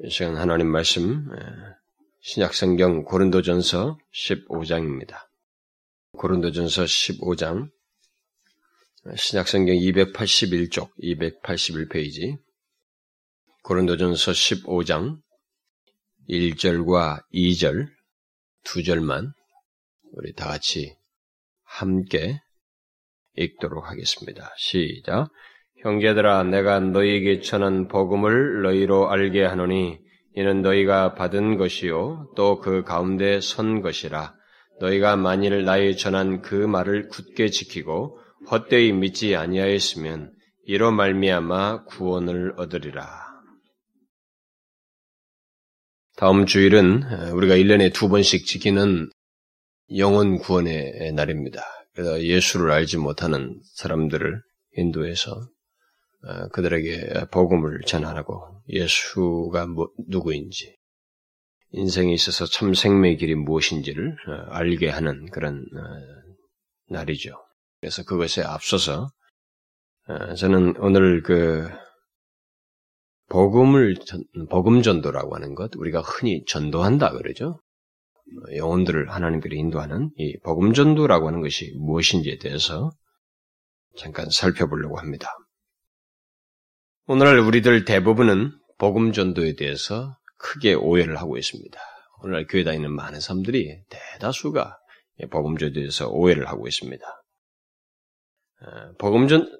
이 시간 하나님 말씀 신약성경 고린도전서 15장입니다. 고린도전서 15장 신약성경 281쪽 281페이지 고린도전서 15장 1절과 2절 두 절만 우리 다 같이 함께 읽도록 하겠습니다. 시작. 형제들아 내가 너희에게 전한 복음을 너희로 알게 하노니 이는 너희가 받은 것이요 또 그 가운데 선 것이라 너희가 만일 나의 전한 그 말을 굳게 지키고 헛되이 믿지 아니하였으면 이로 말미암아 구원을 얻으리라. 다음 주일은 우리가 1년에 두 번씩 지키는 영혼 구원의 날입니다. 그래서 예수를 알지 못하는 사람들을 인도해서 어, 그들에게 복음을 전하라고 예수가 뭐, 누구인지 인생에 있어서 참 생명의 길이 무엇인지를 어, 알게 하는 그런 어, 날이죠. 그래서 그것에 앞서서 저는 오늘 그 복음을 복음 전도라고 하는 것 우리가 흔히 전도한다 그러죠. 영혼들을 하나님께로 인도하는 이 복음 전도라고 하는 것이 무엇인지에 대해서 잠깐 살펴보려고 합니다. 오늘날 우리들 대부분은 복음 전도에 대해서 크게 오해를 하고 있습니다. 오늘날 교회 다니는 많은 사람들이 대다수가 복음 전도에서 오해를 하고 있습니다. 어, 복음 전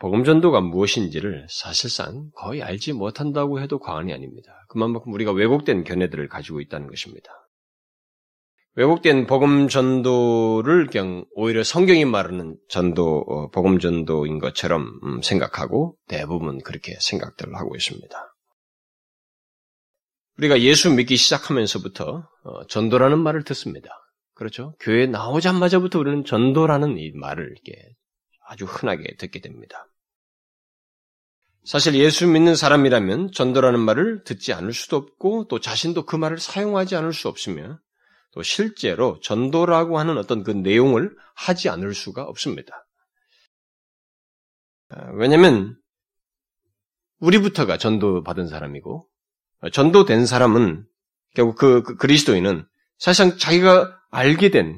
복음 전도가 무엇인지를 사실상 거의 알지 못한다고 해도 과언이 아닙니다. 그만큼 우리가 왜곡된 견해들을 가지고 있다는 것입니다. 왜곡된 복음 전도를 그냥 오히려 성경이 말하는 전도, 어, 복음 전도인 것처럼 음, 생각하고 대부분 그렇게 생각들을 하고 있습니다. 우리가 예수 믿기 시작하면서부터 어, 전도라는 말을 듣습니다. 그렇죠? 교회 나오자마자부터 우리는 전도라는 이 말을 이렇게 아주 흔하게 듣게 됩니다. 사실 예수 믿는 사람이라면 전도라는 말을 듣지 않을 수도 없고 또 자신도 그 말을 사용하지 않을 수 없으며 또 실제로 전도라고 하는 어떤 그 내용을 하지 않을 수가 없습니다. 아, 왜냐면 우리부터가 전도받은 사람이고 전도된 사람은 결국 그, 그 그리스도인은 사실상 자기가 알게 된그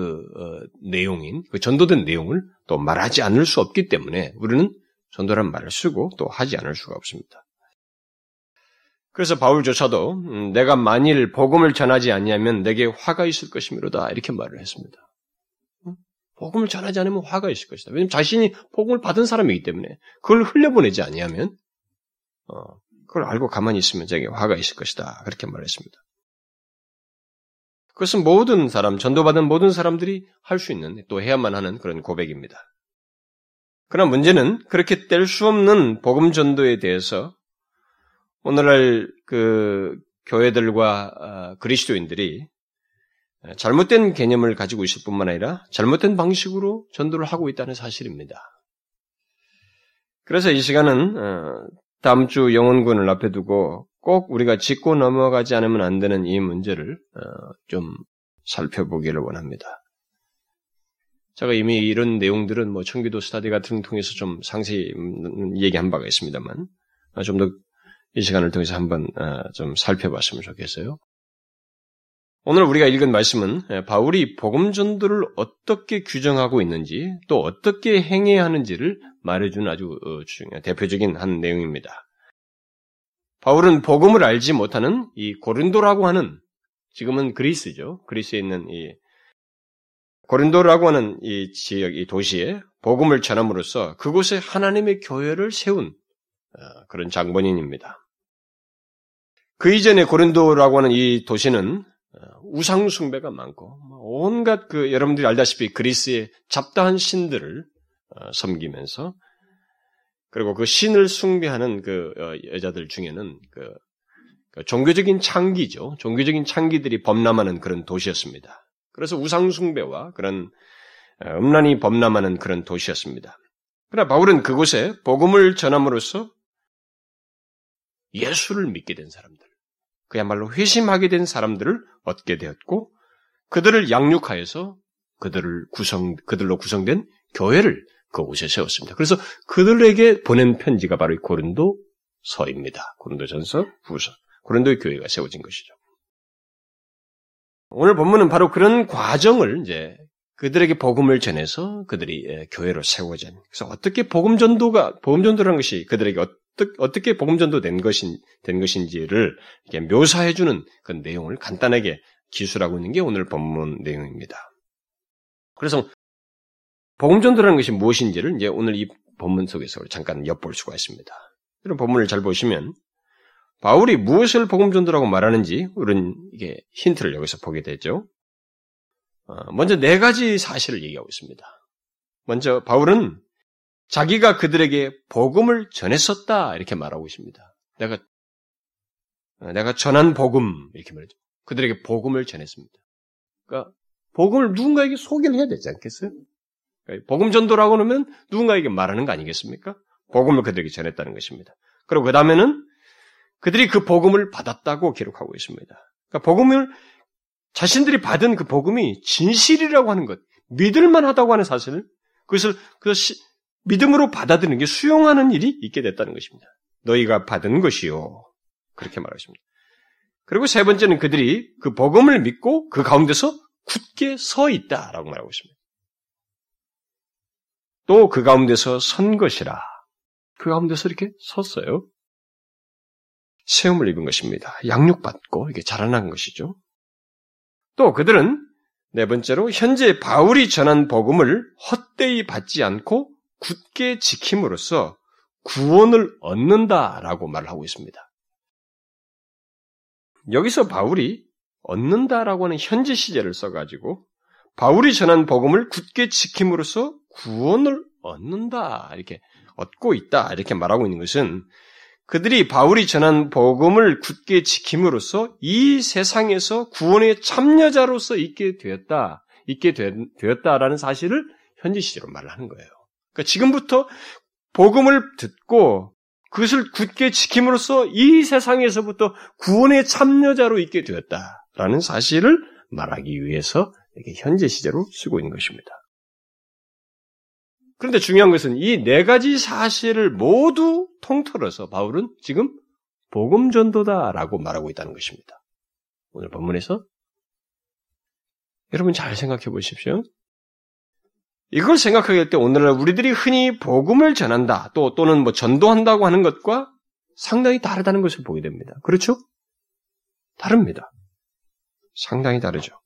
어, 내용인 그 전도된 내용을 또 말하지 않을 수 없기 때문에 우리는 전도란 말을 쓰고 또 하지 않을 수가 없습니다. 그래서 바울조차도 음, 내가 만일 복음을 전하지 않냐면 내게 화가 있을 것이므로다 이렇게 말을 했습니다. 복음을 전하지 않으면 화가 있을 것이다. 왜냐하면 자신이 복음을 받은 사람이기 때문에 그걸 흘려보내지 아니하면 어, 그걸 알고 가만히 있으면 제게 화가 있을 것이다. 그렇게 말했습니다. 그것은 모든 사람, 전도받은 모든 사람들이 할 수 있는, 또 해야만 하는 그런 고백입니다. 그러나 문제는 그렇게 뗄 수 없는 복음 전도에 대해서 오늘날 그 교회들과 아, 그리스도인들이 잘못된 개념을 가지고 있을 뿐만 아니라 잘못된 방식으로 전도를 하고 있다는 사실입니다. 그래서 이 시간은 어, 다음 주 영혼군을 앞에 두고 꼭 우리가 짚고 넘어가지 않으면 안 되는 이 문제를 어, 좀 살펴보기를 원합니다. 제가 이미 이런 내용들은 뭐 청기도 스타디 같은 걸 통해서 좀 상세히 음, 얘기한 바가 있습니다만 좀 더 이 시간을 통해서 한번 어, 좀 살펴봤으면 좋겠어요. 오늘 우리가 읽은 말씀은 예, 바울이 복음 전도를 어떻게 규정하고 있는지 또 어떻게 행해야 하는지를 말해주는 아주 어, 대표적인 한 내용입니다. 바울은 복음을 알지 못하는 이 고린도라고 하는 지금은 그리스죠. 그리스에 있는 이 고린도라고 하는 이 지역, 이 도시에 복음을 전함으로써 그곳에 하나님의 교회를 세운 어, 그런 장본인입니다. 그 이전에 고린도라고 하는 이 도시는 어, 우상 숭배가 많고 뭐 온갖 그 여러분들이 알다시피 그리스의 잡다한 신들을 어, 섬기면서 그리고 그 신을 숭배하는 그 어, 여자들 중에는 그, 그 종교적인 창기죠. 종교적인 창기들이 범람하는 그런 도시였습니다. 그래서 우상 숭배와 그런 음란이 범람하는 그런 도시였습니다. 그러나 바울은 그곳에 복음을 전함으로써 예수를 믿게 된 사람들, 그야말로 회심하게 된 사람들을 얻게 되었고, 그들을 양육하여서 그들을 구성, 그들로 구성된 교회를 그곳에 세웠습니다. 그래서 그들에게 보낸 편지가 바로 고린도 서입니다. 고린도 전서 후서. 고린도의 교회가 세워진 것이죠. 오늘 본문은 바로 그런 과정을 이제 그들에게 복음을 전해서 그들이 예, 교회로 세워진. 그래서 어떻게 복음 전도가 복음 전도라는 것이 그들에게 어떻게, 어떻게 복음 전도 된 것인 된 것인지를 이렇게 묘사해 주는 그 내용을 간단하게 기술하고 있는 게 오늘 본문 내용입니다. 그래서 복음 전도라는 것이 무엇인지를 이제 오늘 이 본문 속에서 잠깐 엿볼 수가 있습니다. 이런 본문을 잘 보시면 바울이 무엇을 복음 전도라고 말하는지 우리는 이게 힌트를 여기서 보게 되죠. 어, 먼저 네 가지 사실을 얘기하고 있습니다. 먼저 바울은 자기가 그들에게 복음을 전했었다 이렇게 말하고 있습니다. 내가 어, 내가 전한 복음 이렇게 말하죠. 그들에게 복음을 전했습니다. 그러니까 복음을 누군가에게 소개를 해야 되지 않겠어요? 그러니까 복음 전도라고 하면 누군가에게 말하는 거 아니겠습니까? 복음을 그들에게 전했다는 것입니다. 그리고 그 다음에는 그들이 그 복음을 받았다고 기록하고 있습니다. 그러니까 복음을 자신들이 받은 그 복음이 진실이라고 하는 것, 믿을만하다고 하는 사실을 그것을 그 믿음으로 받아들이는 게 수용하는 일이 있게 됐다는 것입니다. 너희가 받은 것이요. 그렇게 말하십니다. 그리고 세 번째는 그들이 그 복음을 믿고 그 가운데서 굳게 서 있다라고 말하고 있습니다. 또 그 가운데서 선 것이라. 그 가운데서 이렇게 섰어요. 세움을 입은 것입니다. 양육받고 이게 자라난 것이죠. 또 그들은 네 번째로 현재 바울이 전한 복음을 헛되이 받지 않고 굳게 지킴으로써 구원을 얻는다라고 말을 하고 있습니다. 여기서 바울이 얻는다라고 하는 현재 시제를 써가지고 바울이 전한 복음을 굳게 지킴으로써 구원을 얻는다 이렇게 얻고 있다 이렇게 말하고 있는 것은 그들이 바울이 전한 복음을 굳게 지킴으로써 이 세상에서 구원의 참여자로서 있게 되었다, 있게 되, 었다라는 사실을 현지 시제로 말하는 거예요. 그러니까 지금부터 복음을 듣고 그것을 굳게 지킴으로써 이 세상에서부터 구원의 참여자로 있게 되었다라는 사실을 말하기 위해서 이렇게 현재 시제로 쓰고 있는 것입니다. 그런데 중요한 것은 이 네 가지 사실을 모두 통틀어서 바울은 지금 복음 전도다라고 말하고 있다는 것입니다. 오늘 본문에서 여러분 잘 생각해 보십시오. 이걸 생각하게 될때 오늘날 우리들이 흔히 복음을 전한다 또 또는 뭐 전도한다고 하는 것과 상당히 다르다는 것을 보게 됩니다. 그렇죠? 다릅니다. 상당히 다르죠.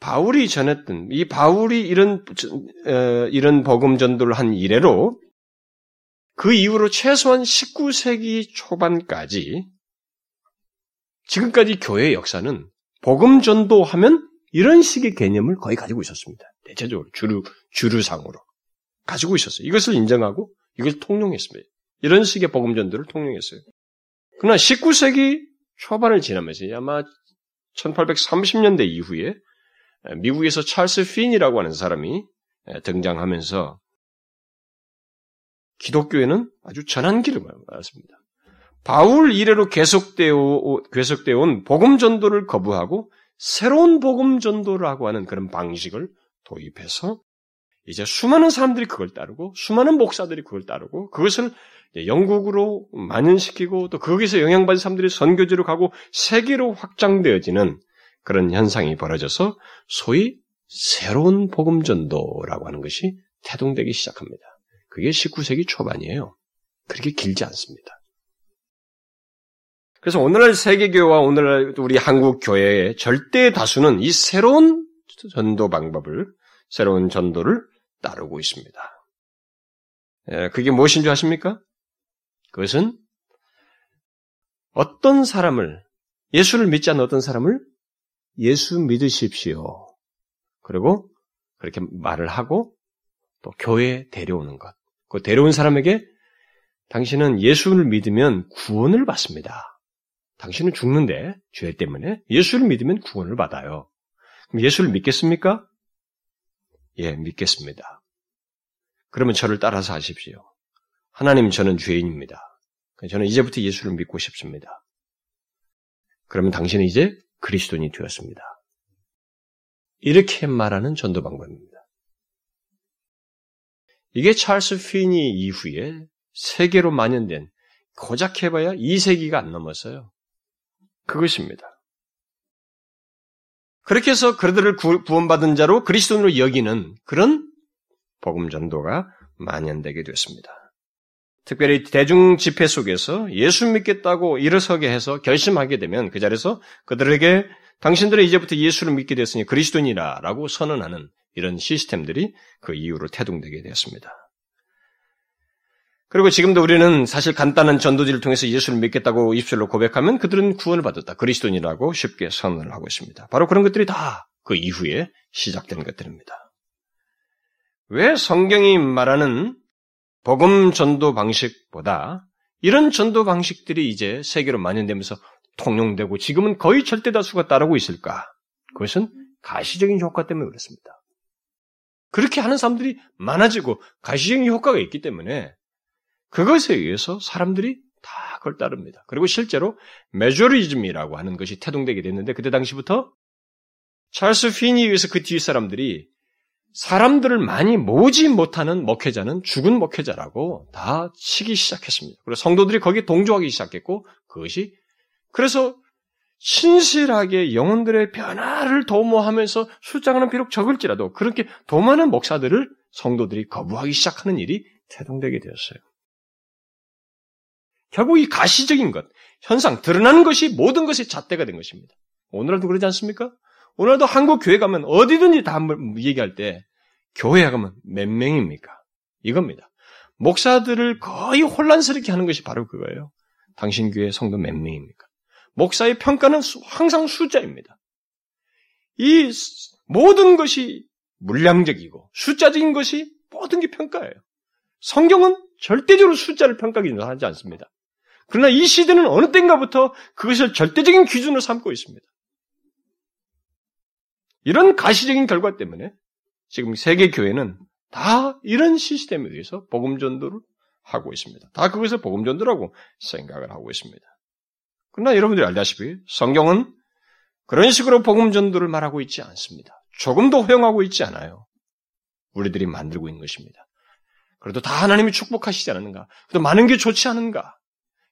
바울이 전했던 이 바울이 이런 어, 이런 복음 전도를 한 이래로 그 이후로 최소한 19세기 초반까지 지금까지 교회의 역사는 복음 전도하면 이런 식의 개념을 거의 가지고 있었습니다. 대체적으로 주류 주류상으로 가지고 있었어요. 이것을 인정하고 이걸 통용했습니다. 이런 식의 복음 전도를 통용했어요. 그러나 19세기 초반을 지나면서 아마 1830년대 이후에 미국에서 찰스 핀이라고 하는 사람이 등장하면서 기독교에는 아주 전환기를 맞았습니다. 바울 이래로 계속되어, 계속되어 온 복음 전도를 거부하고 새로운 복음 전도라고 하는 그런 방식을 도입해서 이제 수많은 사람들이 그걸 따르고 수많은 목사들이 그걸 따르고 그것을 영국으로 만연시키고 또 거기서 영향받은 사람들이 선교지로 가고 세계로 확장되어지는 그런 현상이 벌어져서 소위 새로운 복음 전도라고 하는 것이 태동되기 시작합니다. 그게 19세기 초반이에요. 그렇게 길지 않습니다. 그래서 오늘날 세계교와 오늘날 우리 한국 교회의 절대 다수는 이 새로운 전도 방법을, 새로운 전도를 따르고 있습니다. 예, 그게 무엇인 줄 아십니까? 그것은 어떤 사람을, 예수를 믿지 않는 어떤 사람을 예수 믿으십시오. 그리고 그렇게 말을 하고 또 교회에 데려오는 것. 그 데려온 사람에게 당신은 예수를 믿으면 구원을 받습니다. 당신은 죽는데 죄 때문에 예수를 믿으면 구원을 받아요. 그럼 예수를 믿겠습니까? 예, 믿겠습니다. 그러면 저를 따라서 하십시오. 하나님 저는 죄인입니다. 저는 이제부터 예수를 믿고 싶습니다. 그러면 당신은 이제 그리스도인이 되었습니다. 이렇게 말하는 전도 방법입니다. 이게 찰스 피니 이후에 세계로 만연된 고작 해봐야 2세기가 안 넘었어요. 그것입니다. 그렇게 해서 그들을 구원받은 자로 그리스도인으로 여기는 그런 복음 전도가 만연되게 됐습니다. 특별히 대중 집회 속에서 예수 믿겠다고 일어서게 해서 결심하게 되면 그 자리에서 그들에게 당신들은 이제부터 예수를 믿게 됐으니 그리스도인이라라고 선언하는 이런 시스템들이 그 이후로 태동되게 되었습니다. 그리고 지금도 우리는 사실 간단한 전도지를 통해서 예수를 믿겠다고 입술로 고백하면 그들은 구원을 받았다. 그리스도인이라고 쉽게 선언을 하고 있습니다. 바로 그런 것들이 다 그 이후에 시작된 것들입니다. 왜 성경이 말하는 복음 전도 방식보다 이런 전도 방식들이 이제 세계로 만연되면서 통용되고 지금은 거의 절대 다수가 따르고 있을까? 그것은 가시적인 효과 때문에 그렇습니다. 그렇게 하는 사람들이 많아지고 가시적인 효과가 있기 때문에 그것에 의해서 사람들이 다 그걸 따릅니다. 그리고 실제로 메조리즘이라고 하는 것이 태동되게 됐는데 그때 당시부터 찰스 핀이 의해서 그 뒤 사람들이 사람들을 많이 모지 못하는 목회자는 죽은 목회자라고 다 치기 시작했습니다. 그리고 성도들이 거기에 동조하기 시작했고 그것이 그래서 신실하게 영혼들의 변화를 도모하면서 숫자는 비록 적을지라도 그렇게 도모하는 목사들을 성도들이 거부하기 시작하는 일이 태동되게 되었어요. 결국 이 가시적인 것, 현상, 드러나는 것이 모든 것의 잣대가 된 것입니다. 오늘날도 그러지 않습니까? 오늘도 한국 교회 가면 어디든지 다 얘기할 때 교회 가면 몇 명입니까? 이겁니다. 목사들을 거의 혼란스럽게 하는 것이 바로 그거예요. 당신 교회 성도 몇 명입니까? 목사의 평가는 항상 숫자입니다. 이 모든 것이 물량적이고 숫자적인 것이 모든 게 평가예요. 성경은 절대적으로 숫자를 평가하지 않습니다. 그러나 이 시대는 어느 때인가부터 그것을 절대적인 기준으로 삼고 있습니다. 이런 가시적인 결과 때문에 지금 세계 교회는 다 이런 시스템에 의해서 복음 전도를 하고 있습니다. 다 그것을 복음 전도라고 생각을 하고 있습니다. 그러나 여러분들이 알다시피 성경은 그런 식으로 복음 전도를 말하고 있지 않습니다. 조금도 허용하고 있지 않아요. 우리들이 만들고 있는 것입니다. 그래도 다 하나님이 축복하시지 않는가? 그래도 많은 게 좋지 않은가?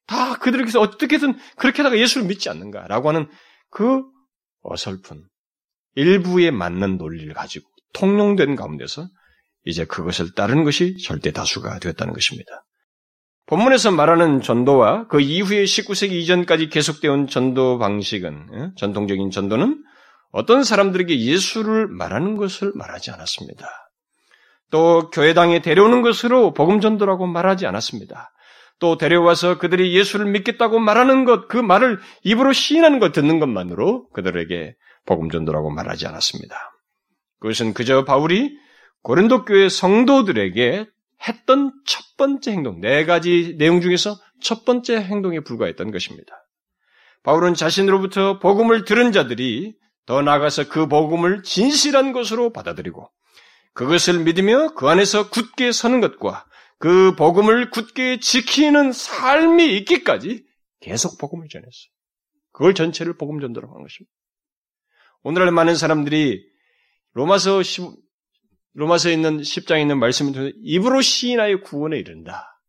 다 그들에게서 어떻게든 그렇게 하다가 예수를 믿지 않는가라고 하는 그 어설픈 일부에 맞는 논리를 가지고 통용된 가운데서 이제 그것을 따르는 것이 절대 다수가 되었다는 것입니다. 본문에서 말하는 전도와 그 이후의 19세기 이전까지 계속되어 온 전도 방식은 예? 전통적인 전도는 어떤 사람들에게 예수를 말하는 것을 말하지 않았습니다. 또 교회당에 데려오는 것으로 복음 전도라고 말하지 않았습니다. 또 데려와서 그들이 예수를 믿겠다고 말하는 것, 그 말을 입으로 시인하는 것 듣는 것만으로 그들에게 복음 전도라고 말하지 않았습니다. 그것은 그저 바울이 고린도 교회 성도들에게 했던 첫 번째 행동, 네 가지 내용 중에서 첫 번째 행동에 불과했던 것입니다. 바울은 자신으로부터 복음을 들은 자들이 더 나아가서 그 복음을 진실한 것으로 받아들이고 그것을 믿으며 그 안에서 굳게 서는 것과 그 복음을 굳게 지키는 삶이 있기까지 계속 복음을 전했어요. 그걸 전체를 복음 전도라고 하는 것입니다. 오늘날 많은 사람들이 로마서 10, 로마서에 있는 10장에 있는 말씀을 통해서 입으로 시인하여 구원에 이른다.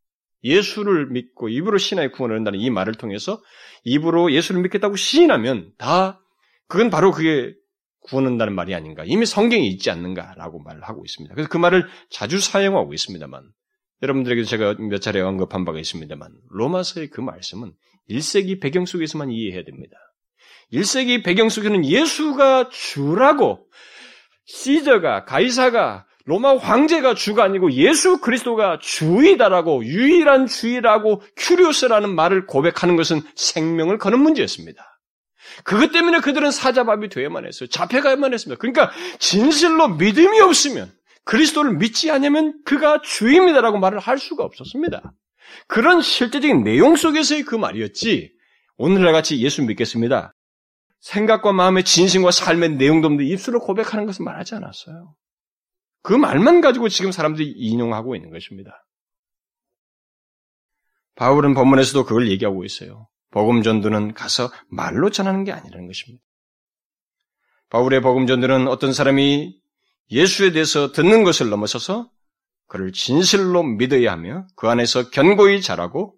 예수를 믿고 입으로 시인하여 구원을 이른다는 이 말을 통해서 입으로 예수를 믿겠다고 시인하면 다 그건 바로 그게 구원한다는 말이 아닌가. 이미 성경에 있지 않는가라고 말을 하고 있습니다. 그래서 그 말을 자주 사용하고 있습니다만 여러분들에게 제가 몇 차례 언급한 바가 있습니다만 로마서의 그 말씀은 1세기 배경 속에서만 이해해야 됩니다. 1세기 배경 속에는 예수가 주라고 시저가 가이사가 로마 황제가 주가 아니고 예수 그리스도가 주이다라고 유일한 주이라고 큐리오스라는 말을 고백하는 것은 생명을 거는 문제였습니다. 그것 때문에 그들은 사자밥이 되어야만 했어요. 잡혀가야만 했습니다. 그러니까 진실로 믿음이 없으면 그리스도를 믿지 않으면 그가 주입니다라고 말을 할 수가 없었습니다. 그런 실제적인 내용 속에서의 그 말이었지 오늘날 같이 예수 믿겠습니다. 생각과 마음의 진심과 삶의 내용도 없는데 입술로 고백하는 것을 말하지 않았어요. 그 말만 가지고 지금 사람들이 인용하고 있는 것입니다. 바울은 본문에서도 그걸 얘기하고 있어요. 복음 전도는 가서 말로 전하는 게 아니라는 것입니다. 바울의 복음 전도는 어떤 사람이 예수에 대해서 듣는 것을 넘어서서 그를 진실로 믿어야 하며 그 안에서 견고히 자라고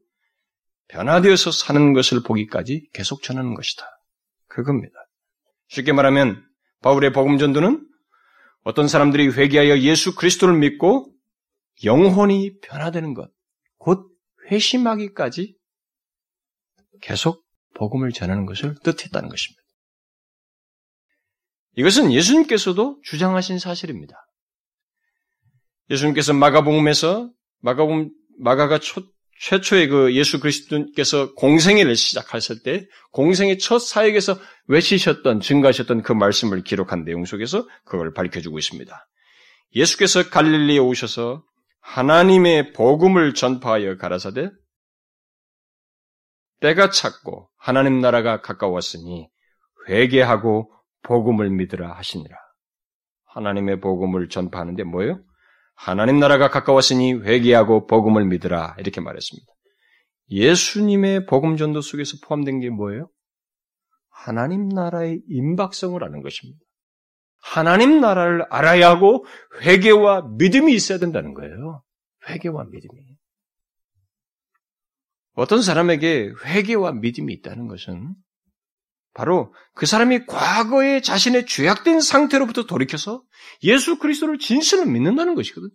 변화되어서 사는 것을 보기까지 계속 전하는 것이다. 그겁니다. 쉽게 말하면 바울의 복음 전도는 어떤 사람들이 회개하여 예수 그리스도를 믿고 영혼이 변화되는 것, 곧 회심하기까지 계속 복음을 전하는 것을 뜻했다는 것입니다. 이것은 예수님께서도 주장하신 사실입니다. 예수님께서 마가복음에서 마가복음 마가가 초, 최초의 그 예수 그리스도께서 공생애를 시작하실 때 공생의 첫 사역에서 외치셨던 증가하셨던 그 말씀을 기록한 내용 속에서 그걸 밝혀주고 있습니다. 예수께서 갈릴리에 오셔서 하나님의 복음을 전파하여 가라사대 때가 찼고 하나님 나라가 가까웠으니 회개하고 복음을 믿으라 하시니라. 하나님의 복음을 전파하는데 뭐예요? 하나님 나라가 가까웠으니 회개하고 복음을 믿으라 이렇게 말했습니다. 예수님의 복음 전도 속에서 포함된 게 뭐예요? 하나님 나라의 임박성을 아는 것입니다. 하나님 나라를 알아야 하고 회개와 믿음이 있어야 된다는 거예요. 회개와 믿음이. 어떤 사람에게 회개와 믿음이 있다는 것은 바로 그 사람이 과거에 자신의 죄악된 상태로부터 돌이켜서 예수 그리스도를 진실로 믿는다는 것이거든.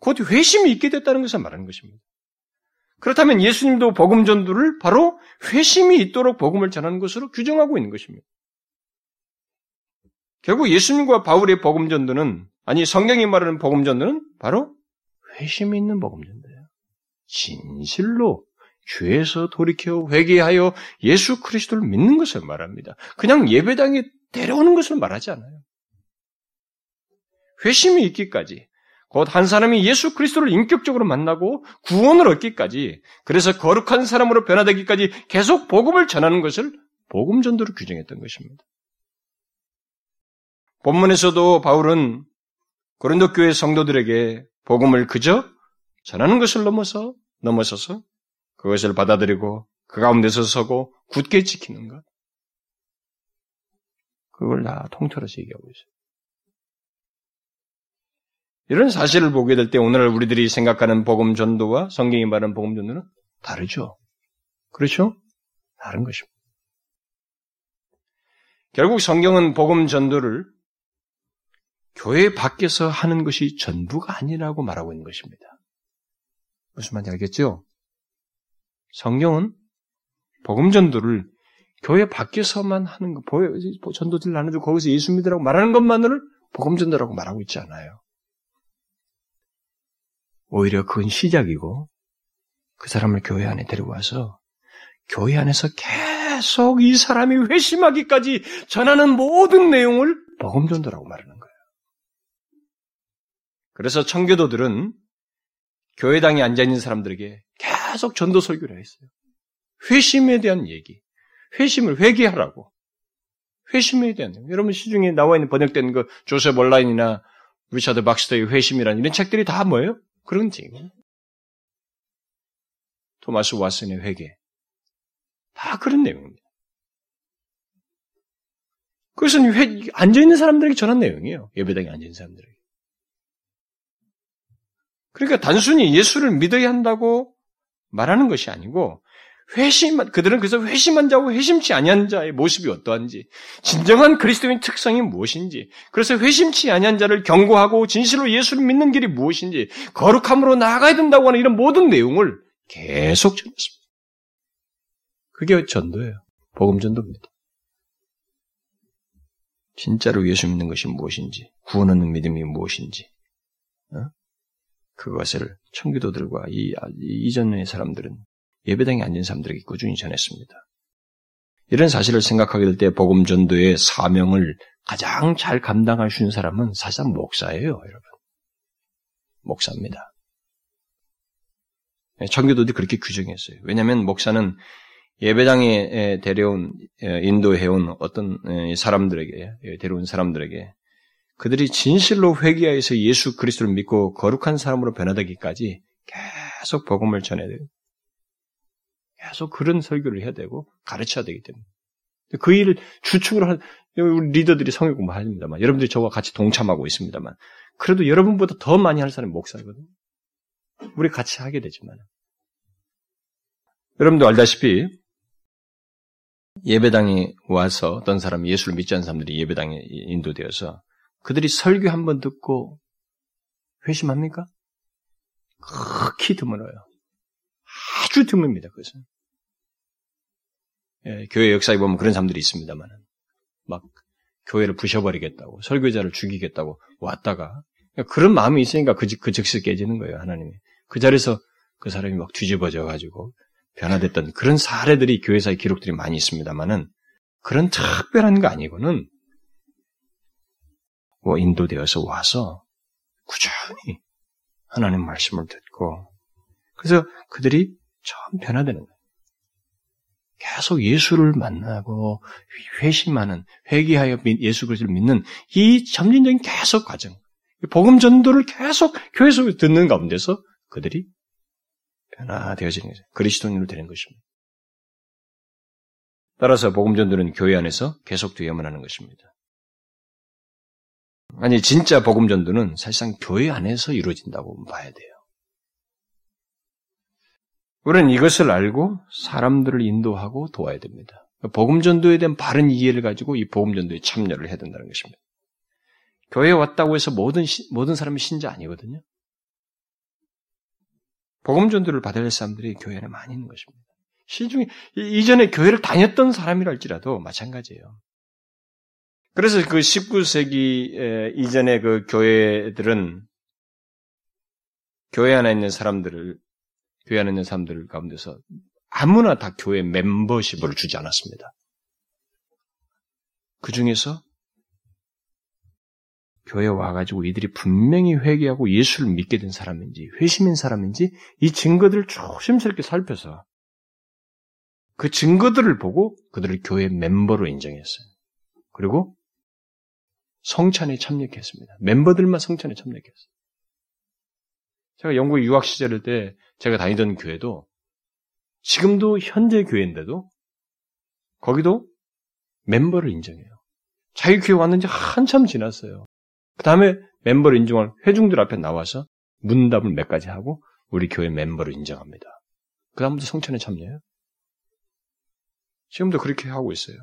곧 회심이 있게 됐다는 것을 말하는 것입니다. 그렇다면 예수님도 복음 전도를 바로 회심이 있도록 복음을 전하는 것으로 규정하고 있는 것입니다. 결국 예수님과 바울의 복음 전도는 아니 성경이 말하는 복음 전도는 바로 회심이 있는 복음 전도예요. 진실로 죄에서 돌이켜 회개하여 예수 그리스도를 믿는 것을 말합니다. 그냥 예배당에 데려오는 것을 말하지 않아요. 회심이 있기까지 곧 한 사람이 예수 그리스도를 인격적으로 만나고 구원을 얻기까지 그래서 거룩한 사람으로 변화되기까지 계속 복음을 전하는 것을 복음 전도로 규정했던 것입니다. 본문에서도 바울은 고린도 교회 성도들에게 복음을 그저 전하는 것을 넘어서 넘어서서 그것을 받아들이고 그 가운데서 서고 굳게 지키는 것. 그걸 다 통틀어서 얘기하고 있어요. 이런 사실을 보게 될 때 오늘 우리들이 생각하는 복음 전도와 성경이 말하는 복음 전도는 다르죠. 그렇죠? 다른 것입니다. 결국 성경은 복음 전도를 교회 밖에서 하는 것이 전부가 아니라고 말하고 있는 것입니다. 무슨 말인지 알겠죠? 성경은 복음 전도를 교회 밖에서만 하는 거, 전도들 나눠주고 거기서 예수 믿으라고 말하는 것만을 복음 전도라고 말하고 있지 않아요. 오히려 그건 시작이고 그 사람을 교회 안에 데려와서 교회 안에서 계속 이 사람이 회심하기까지 전하는 모든 내용을 복음 전도라고 말하는 거예요. 그래서 청교도들은 교회당에 앉아 있는 사람들에게 계속 전도 설교를 했어요. 회심에 대한 얘기, 회심을 회개하라고. 회심에 대한 여러분 시중에 나와 있는 번역된 그 조셉 온라인이나 리차드 박스터의 회심이라는 이런 책들이 다 뭐예요? 그런 책이에요. 토마스 왓슨의 회개. 다 그런 내용입니다. 그것은 앉아있는 사람들에게 전한 내용이에요. 예배당에 앉아있는 사람들에게. 그러니까 단순히 예수를 믿어야 한다고 말하는 것이 아니고 회심 그들은 그래서 회심한 자고 회심치 아니한 자의 모습이 어떠한지 진정한 그리스도인 특성이 무엇인지 그래서 회심치 아니한 자를 경고하고 진실로 예수를 믿는 길이 무엇인지 거룩함으로 나아가야 된다고 하는 이런 모든 내용을 계속 전했습니다. 그게 전도예요. 복음 전도입니다. 진짜로 예수 믿는 것이 무엇인지 구원 얻는 믿음이 무엇인지 어? 그것을 청교도들과 이, 이전의 사람들은 예배당에 앉은 사람들에게 꾸준히 전했습니다. 이런 사실을 생각하게 될 때 복음 전도의 사명을 가장 잘 감당할 수 있는 사람은 사실상 목사예요, 여러분. 목사입니다. 네, 청교도들이 그렇게 규정했어요. 왜냐하면 목사는 예배당에 데려온 인도해온 어떤 사람들에게 데려온 사람들에게 그들이 진실로 회개하여서 예수 그리스도를 믿고 거룩한 사람으로 변화되기까지 계속 복음을 전해야 돼요. 계속 그런 설교를 해야 되고 가르쳐야 되기 때문에. 그 일을 주축으로 한 우리 리더들이 성경 공부합니다만 여러분들이 저와 같이 동참하고 있습니다만 그래도 여러분보다 더 많이 할 사람이 목사거든요. 우리 같이 하게 되지만 여러분도 알다시피 예배당에 와서 어떤 사람 예수를 믿지 않는 사람들이 예배당에 인도되어서 그들이 설교 한 번 듣고 회심합니까? 극히 드물어요. 아주 드뭅니다, 그것은. 예, 교회 역사에 보면 그런 사람들이 있습니다만, 막, 교회를 부셔버리겠다고, 설교자를 죽이겠다고 왔다가, 그런 마음이 있으니까 그, 그 즉시 깨지는 거예요, 하나님이. 그 자리에서 그 사람이 막 뒤집어져가지고, 변화됐던 그런 사례들이 교회사의 기록들이 많이 있습니다만은, 그런 특별한 거 아니고는, 뭐 인도되어서 와서, 꾸준히 하나님 말씀을 듣고, 그래서 그들이 처음 변화되는 거예요. 계속 예수를 만나고 회심하는 회개하여 예수 그리스도를 믿는 이 점진적인 계속 과정, 복음 전도를 계속 교회에서 듣는 가운데서 그들이 변화되어지는 거죠. 그리스도인으로 되는 것입니다. 따라서 복음 전도는 교회 안에서 계속 되어야만 하는 것입니다. 아니 진짜 복음 전도는 사실상 교회 안에서 이루어진다고 봐야 돼요. 우리는 이것을 알고 사람들을 인도하고 도와야 됩니다. 복음 전도에 대한 바른 이해를 가지고 이 복음 전도에 참여를 해야 된다는 것입니다. 교회에 왔다고 해서 모든 모든 사람이 신자 아니거든요. 복음 전도를 할 사람들이 교회 안에 많이 있는 것입니다. 시중에 이전에 교회를 다녔던 사람이랄지라도 마찬가지예요. 그래서 그 19세기 이전의 그 교회들은 교회 안에 있는 사람들을 교회 안에 있는 사람들 가운데서 아무나 다 교회 멤버십을 주지 않았습니다. 그 중에서 교회 에 와가지고 이들이 분명히 회개하고 예수를 믿게 된 사람인지 회심인 사람인지 이 증거들을 조심스럽게 살펴서 그 증거들을 보고 그들을 교회 멤버로 인정했어요. 그리고 성찬에 참여했습니다. 멤버들만 성찬에 참여했어요. 제가 영국 유학 시절 때 제가 다니던 교회도 지금도 현재 교회인데도 거기도 멤버를 인정해요. 자기 교회 왔는지 한참 지났어요. 그 다음에 멤버를 인정할 회중들 앞에 나와서 문답을 몇 가지 하고 우리 교회 멤버를 인정합니다. 그 다음부터 성찬에 참여해요. 지금도 그렇게 하고 있어요.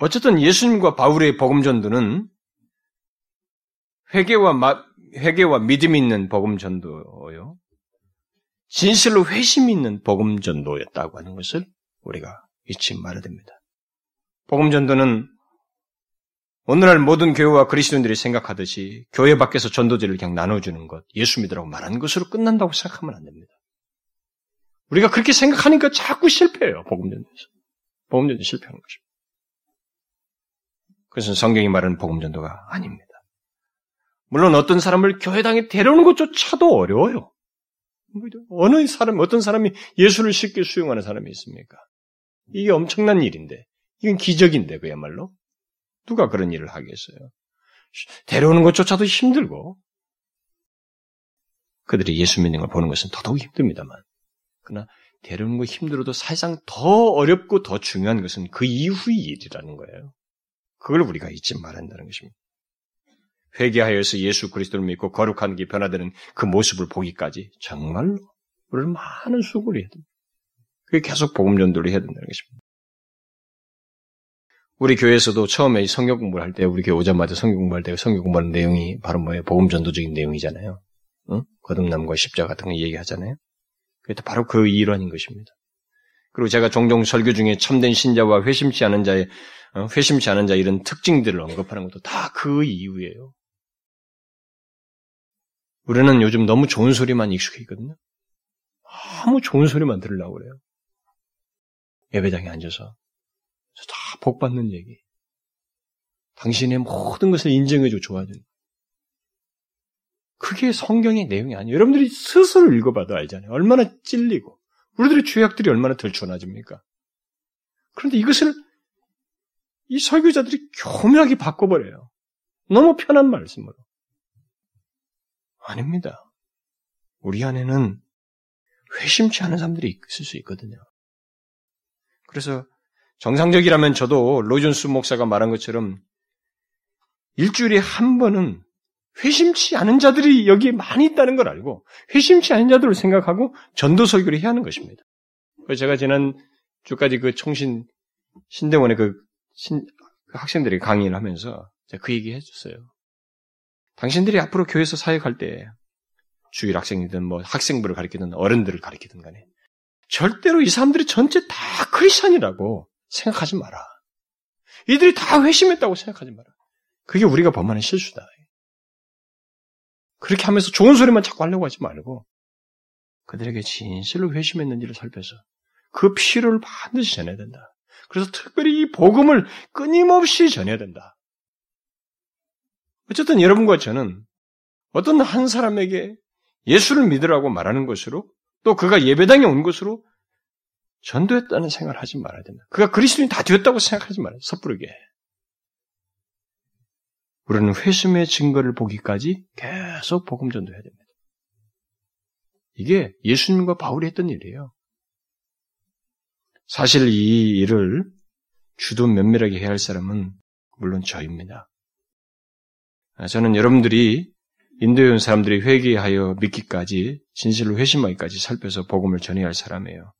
어쨌든 예수님과 바울의 복음 전도는 회개와 마, 회개와 믿음 있는 복음 전도요. 진실로 회심 있는 복음 전도였다고 하는 것을 우리가 잊지 말아야 됩니다. 복음 전도는 오늘날 모든 교회와 그리스도인들이 생각하듯이 교회 밖에서 전도제를 그냥 나눠주는 것, 예수 믿으라고 말하는 것으로 끝난다고 생각하면 안 됩니다. 우리가 그렇게 생각하니까 자꾸 실패해요, 복음전도에서. 복음전도 실패하는 것입니다. 그것은 성경이 말하는 복음 전도가 아닙니다. 물론 어떤 사람을 교회당에 데려오는 것조차도 어려워요. 어느 사람, 어떤 사람이 예수를 쉽게 수용하는 사람이 있습니까? 이게 엄청난 일인데, 이건 기적인데, 그야말로. 누가 그런 일을 하겠어요? 데려오는 것조차도 힘들고, 그들이 예수 믿는 걸 보는 것은 더더욱 힘듭니다만. 그러나, 데려오는 거 힘들어도 사실상 더 어렵고 더 중요한 것은 그 이후의 일이라는 거예요. 그걸 우리가 잊지 말아야 한다는 것입니다. 회개하여서 예수 그리스도를 믿고 거룩한 게 변화되는 그 모습을 보기까지 정말로 우리는 많은 수고를 해야 됩니다. 그게 계속 복음 전도를 해야 된다는 것입니다. 우리 교회에서도 처음에 성경 공부를 할 때, 우리 교회 오자마자 성경 공부할 때 성경 공부하는 내용이 바로 뭐예요? 복음 전도적인 내용이잖아요. 응? 거듭남과 십자 같은 거 얘기하잖아요. 그게 바로 그 일환인 것입니다. 그리고 제가 종종 설교 중에 참된 신자와 회심치 않은 자의 어, 회심치 않은 자 이런 특징들을 언급하는 것도 다 그 이유예요. 우리는 요즘 너무 좋은 소리만 익숙해 있거든요. 너무 좋은 소리만 들으려고 그래요. 예배당에 앉아서 다 복받는 얘기. 당신의 모든 것을 인정해주고 좋아하는. 그게 성경의 내용이 아니에요. 여러분들이 스스로 읽어봐도 알잖아요. 얼마나 찔리고 우리들의 죄악들이 얼마나 들춰나집니까? 그런데 이것을 이 설교자들이 교묘하게 바꿔버려요. 너무 편한 말씀으로. 아닙니다. 우리 안에는 회심치 않은 사람들이 있을 수 있거든요. 그래서 정상적이라면 저도 로이존스 목사가 말한 것처럼 일주일에 한 번은 회심치 않은 자들이 여기에 많이 있다는 걸 알고 회심치 않은 자들을 생각하고 전도 설교를 해야 하는 것입니다. 제가 지난 주까지 그 총신 신대원의 그, 신, 그 학생들이 강의를 하면서 그 얘기 해줬어요. 당신들이 앞으로 교회에서 사역할 때 주일 학생이든 뭐 학생부를 가리키든 어른들을 가리키든 간에 절대로 이 사람들이 전체 다 크리스천이라고 생각하지 마라. 이들이 다 회심했다고 생각하지 마라. 그게 우리가 범하는 실수다. 그렇게 하면서 좋은 소리만 자꾸 하려고 하지 말고 그들에게 진실로 회심했는지를 살펴서 그 필요를 반드시 전해야 된다. 그래서 특별히 이 복음을 끊임없이 전해야 된다. 어쨌든 여러분과 저는 어떤 한 사람에게 예수를 믿으라고 말하는 것으로 또 그가 예배당에 온 것으로 전도했다는 생각을 하지 말아야 된다. 그가 그리스도인 다 되었다고 생각하지 말아요. 섣부르게. 우리는 회심의 증거를 보기까지 계속 복음 전도해야 됩니다. 이게 예수님과 바울이 했던 일이에요. 사실 이 일을 주도 면밀하게 해야 할 사람은 물론 저입니다. 저는 여러분들이 인도에 온 사람들이 회개하여 믿기까지 진실로 회심하기까지 살펴서 복음을 전해야 할 사람이에요.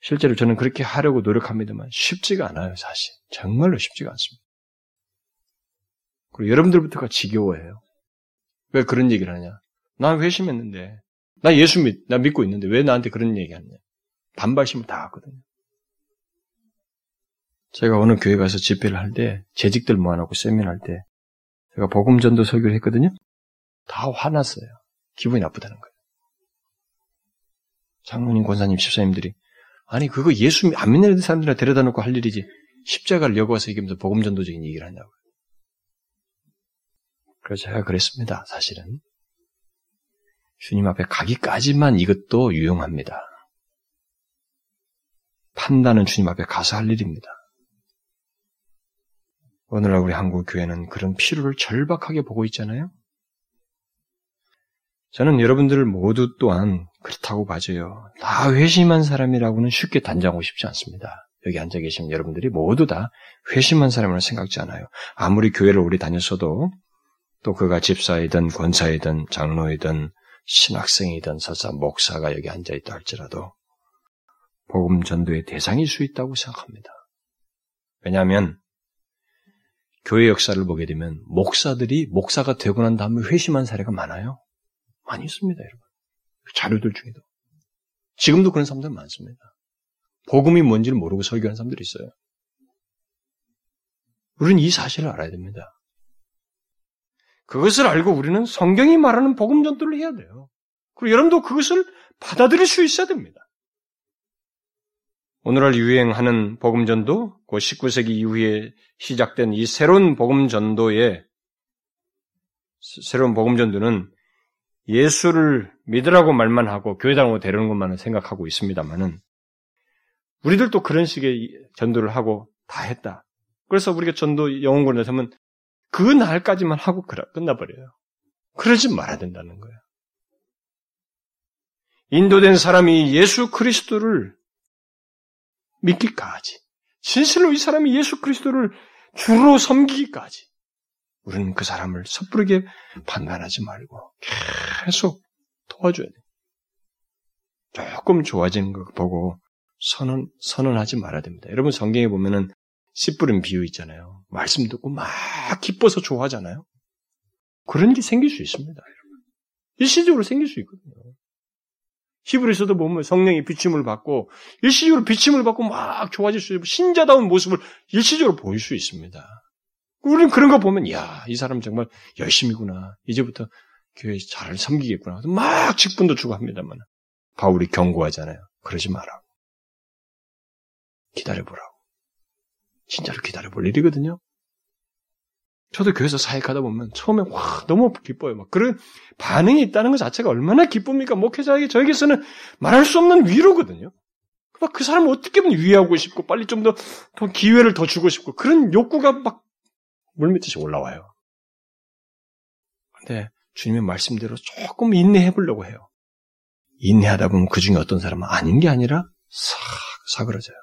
실제로 저는 그렇게 하려고 노력합니다만 쉽지가 않아요, 사실. 정말로 쉽지가 않습니다. 그리고 여러분들부터가 지겨워해요. 왜 그런 얘기를 하냐? 난 회심했는데, 나 예수 믿, 나 믿고 있는데 왜 나한테 그런 얘기 하냐? 반발심을 다 하거든요. 제가 어느 교회 가서 집회를 할 때, 재직들 모아놓고 세미나 할 때, 제가 복음 전도 설교를 했거든요. 다 화났어요. 기분이 나쁘다는 거예요. 장로님, 권사님, 집사님들이 아니 그거 예수 안 믿는 사람들이나 데려다 놓고 할 일이지 십자가를 여고 와서 얘기하면서 복음 전도적인 얘기를 하냐고요. 그래서 제가 그랬습니다. 사실은 주님 앞에 가기까지만 이것도 유용합니다. 판단은 주님 앞에 가서 할 일입니다. 오늘날 우리 한국 교회는 그런 필요를 절박하게 보고 있잖아요. 저는 여러분들 모두 또한 그렇다고 봐줘요. 다 회심한 사람이라고는 쉽게 단정하고 싶지 않습니다. 여기 앉아 계신 여러분들이 모두 다 회심한 사람으로 생각지 않아요. 아무리 교회를 오래 다녔어도 또 그가 집사이든 권사이든 장로이든 신학생이든 설사 목사가 여기 앉아 있다 할지라도 복음 전도의 대상일 수 있다고 생각합니다. 왜냐하면 교회 역사를 보게 되면 목사들이 목사가 되고 난 다음에 회심한 사례가 많아요. 많이 있습니다, 여러분. 자료들 중에도. 지금도 그런 사람들 많습니다. 복음이 뭔지를 모르고 설교하는 사람들이 있어요. 우리는 이 사실을 알아야 됩니다. 그것을 알고 우리는 성경이 말하는 복음 전도를 해야 돼요. 그리고 여러분도 그것을 받아들일 수 있어야 됩니다. 오늘날 유행하는 복음 전도, 그 19세기 이후에 시작된 이 새로운 복음 전도의 새로운 복음 전도는 예수를 믿으라고 말만 하고 교회당으로 데려오는 것만은 생각하고 있습니다만은 우리들도 그런 식의 전도를 하고 다 했다. 그래서 우리가 전도 영혼군에 서면 그 날까지만 하고 끝나버려요. 그러지 말아야 된다는 거예요. 인도된 사람이 예수 그리스도를 믿기까지, 진실로 이 사람이 예수 그리스도를 주로 섬기기까지, 우리는 그 사람을 섣부르게 판단하지 말고 계속 도와줘야 돼. 조금 좋아지는 거 보고 선언, 선언하지 말아야 됩니다. 여러분 성경에 보면은 씨 뿌린 비유 있잖아요. 말씀 듣고 막 기뻐서 좋아하잖아요. 그런 게 생길 수 있습니다. 일시적으로 생길 수 있거든요. 히브리서도 보면 성령이 비침을 받고 일시적으로 비침을 받고 막 좋아질 수 있고 신자다운 모습을 일시적으로 보일 수 있습니다. 우리는 그런 거 보면, 야, 이 사람 정말 열심이구나. 이제부터 교회 잘 섬기겠구나. 막 직분도 주고 합니다만. 바울이 경고하잖아요. 그러지 마라고. 기다려보라고. 진짜로 기다려볼 일이거든요. 저도 교회에서 사역하다 보면 처음에 와 너무 기뻐요. 막 그런 반응이 있다는 것 자체가 얼마나 기쁩니까? 목회자에게 저에게서는 말할 수 없는 위로거든요. 막 그 사람을 어떻게 보면 위하고 싶고 빨리 좀 더 더 기회를 더 주고 싶고 그런 욕구가 막 물밑듯이 올라와요. 근데 주님의 말씀대로 조금 인내해 보려고 해요. 인내하다 보면 그 중에 어떤 사람은 아닌 게 아니라 싹 사그러져요.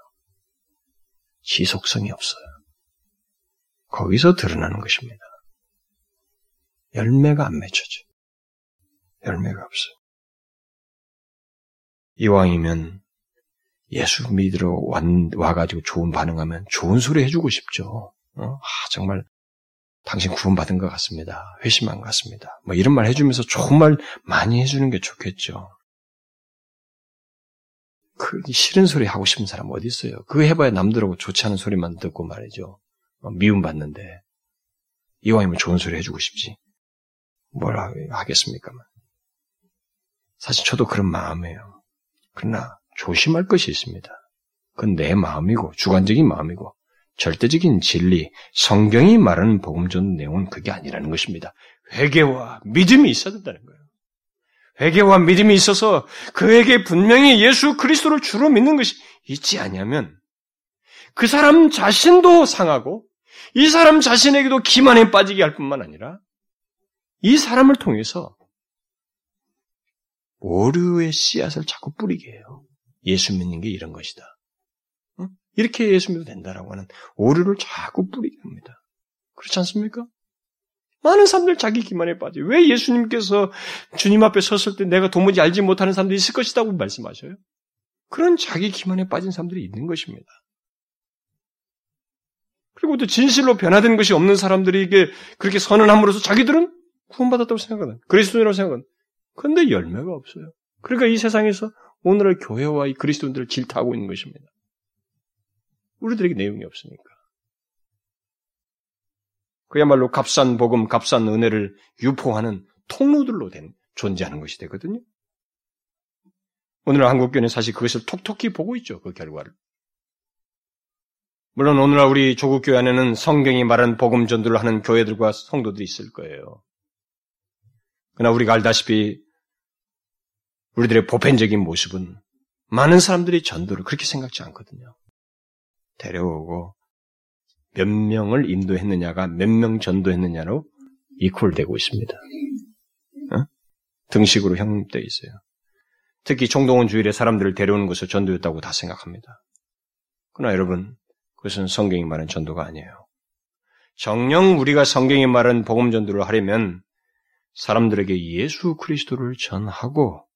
지속성이 없어요. 거기서 드러나는 것입니다. 열매가 안 맺혀져. 열매가 없어요. 이왕이면 예수 믿으러 와가지고 좋은 반응하면 좋은 소리 해주고 싶죠. 어? 아, 정말 당신 구원받은 것 같습니다. 회심한 것 같습니다. 뭐 이런 말 해주면서 좋은 말 많이 해주는 게 좋겠죠. 그 싫은 소리 하고 싶은 사람 어디 있어요? 그거 해봐야 남들하고 좋지 않은 소리만 듣고 말이죠. 어, 미움 받는데 이왕이면 좋은 소리 해주고 싶지. 뭘 하겠습니까? 사실 저도 그런 마음이에요. 그러나 조심할 것이 있습니다. 그건 내 마음이고 주관적인 마음이고 절대적인 진리, 성경이 말하는 복음전 내용은 그게 아니라는 것입니다. 회개와 믿음이 있어야 된다는 거예요. 회개와 믿음이 있어서 그에게 분명히 예수 그리스도를 주로 믿는 것이 있지 않냐면 그 사람 자신도 상하고 이 사람 자신에게도 기만에 빠지게 할 뿐만 아니라 이 사람을 통해서 오류의 씨앗을 자꾸 뿌리게 해요. 예수 믿는 게 이런 것이다. 이렇게 예수 믿어도 된다라고 하는 오류를 자꾸 뿌리게 합니다. 그렇지 않습니까? 많은 사람들 자기 기만에 빠져. 왜 예수님께서 주님 앞에 섰을 때 내가 도무지 알지 못하는 사람들이 있을 것이라고 말씀하셔요? 그런 자기 기만에 빠진 사람들이 있는 것입니다. 그리고 또 진실로 변화된 것이 없는 사람들이 이게 그렇게 선언함으로써 자기들은 구원받았다고 생각하는, 그리스도인이라고 생각하는. 그런데 열매가 없어요. 그러니까 이 세상에서 오늘의 교회와 이 그리스도인들을 질타하고 있는 것입니다. 우리들에게 내용이 없으니까. 그야말로 값싼 복음, 값싼 은혜를 유포하는 통로들로 된 존재하는 것이 되거든요. 오늘 한국교회는 사실 그것을 톡톡히 보고 있죠. 그 결과를. 물론 오늘날 우리 조국 교회 안에는 성경이 말한 복음 전도를 하는 교회들과 성도들이 있을 거예요. 그러나 우리가 알다시피 우리들의 보편적인 모습은 많은 사람들이 전도를 그렇게 생각지 않거든요. 데려오고 몇 명을 인도했느냐가 몇 명 전도했느냐로 이퀄되고 있습니다. 어? 등식으로 형립되어 있어요. 특히 총동원 주일에 사람들을 데려오는 것을 전도였다고 다 생각합니다. 그러나 여러분, 그것은 성경이 말하는 전도가 아니에요. 정령 우리가 성경이 말하는 복음 전도를 하려면 사람들에게 예수 그리스도를 전하고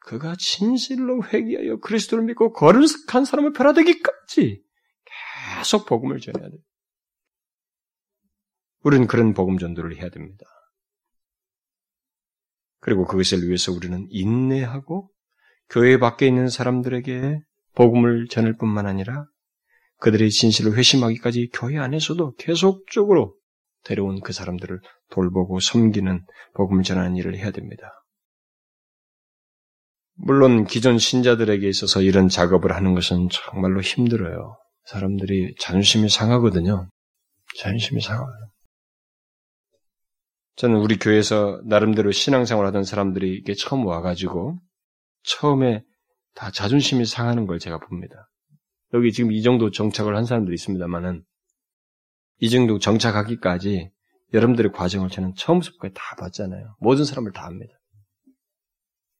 그가 진실로 회개하여 그리스도를 믿고 거룩한 사람을 변화되기까지 계속 복음을 전해야 돼요. 우리는 그런 복음 전도를 해야 됩니다. 그리고 그것을 위해서 우리는 인내하고 교회 밖에 있는 사람들에게 복음을 전할 뿐만 아니라 그들의 진실을 회심하기까지 교회 안에서도 계속적으로 데려온 그 사람들을 돌보고 섬기는 복음을 전하는 일을 해야 됩니다. 물론 기존 신자들에게 있어서 이런 작업을 하는 것은 정말로 힘들어요. 사람들이 자존심이 상하거든요. 자존심이 상하요. 저는 우리 교회에서 나름대로 신앙생활 하던 사람들이 이게 처음 와가지고 처음에 다 자존심이 상하는 걸 제가 봅니다. 여기 지금 이 정도 정착을 한 사람들이 있습니다만은 이 정도 정착하기까지 여러분들의 과정을 저는 처음부터 다 봤잖아요. 모든 사람을 다 합니다.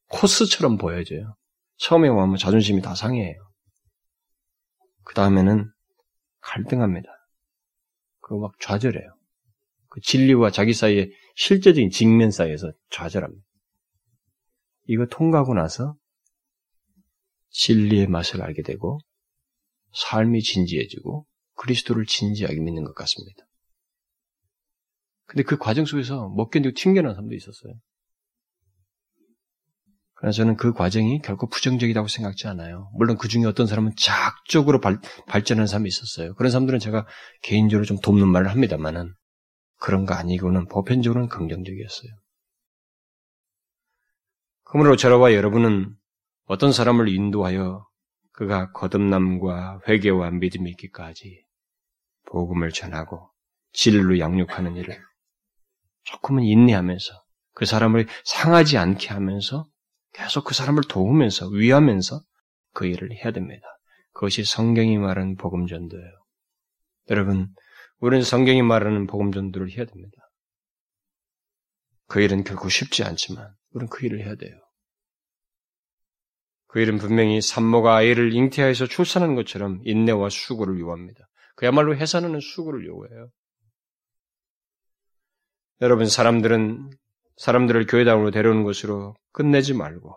코스처럼 보여져요. 처음에 오면 자존심이 다 상해요. 그 다음에는 갈등합니다. 그거 막 좌절해요. 그 진리와 자기 사이에 실제적인 직면 사이에서 좌절합니다. 이거 통과하고 나서 진리의 맛을 알게 되고 삶이 진지해지고 그리스도를 진지하게 믿는 것 같습니다. 근데 그 과정 속에서 못 견디고 튕겨나온 사람도 있었어요. 그러나 저는 그 과정이 결코 부정적이라고 생각지 않아요. 물론 그 중에 어떤 사람은 작적으로 발, 발전하는 사람이 있었어요. 그런 사람들은 제가 개인적으로 좀 돕는 말을 합니다만은 그런 거 아니고는 보편적으로는 긍정적이었어요. 그러므로 저와 여러분은 어떤 사람을 인도하여 그가 거듭남과 회개와 믿음이 있기까지 복음을 전하고 진리로 양육하는 일을 조금은 인내하면서 그 사람을 상하지 않게 하면서 계속 그 사람을 도우면서 위하면서 그 일을 해야 됩니다. 그것이 성경이 말하는 복음 전도예요. 여러분, 우리는 성경이 말하는 복음 전도를 해야 됩니다. 그 일은 결코 쉽지 않지만 우리는 그 일을 해야 돼요. 그 일은 분명히 산모가 아이를 잉태하여서 출산하는 것처럼 인내와 수고를 요합니다. 그야말로 해산하는 수고를 요구해요. 여러분 사람들은 사람들을 교회당으로 데려오는 것으로 끝내지 말고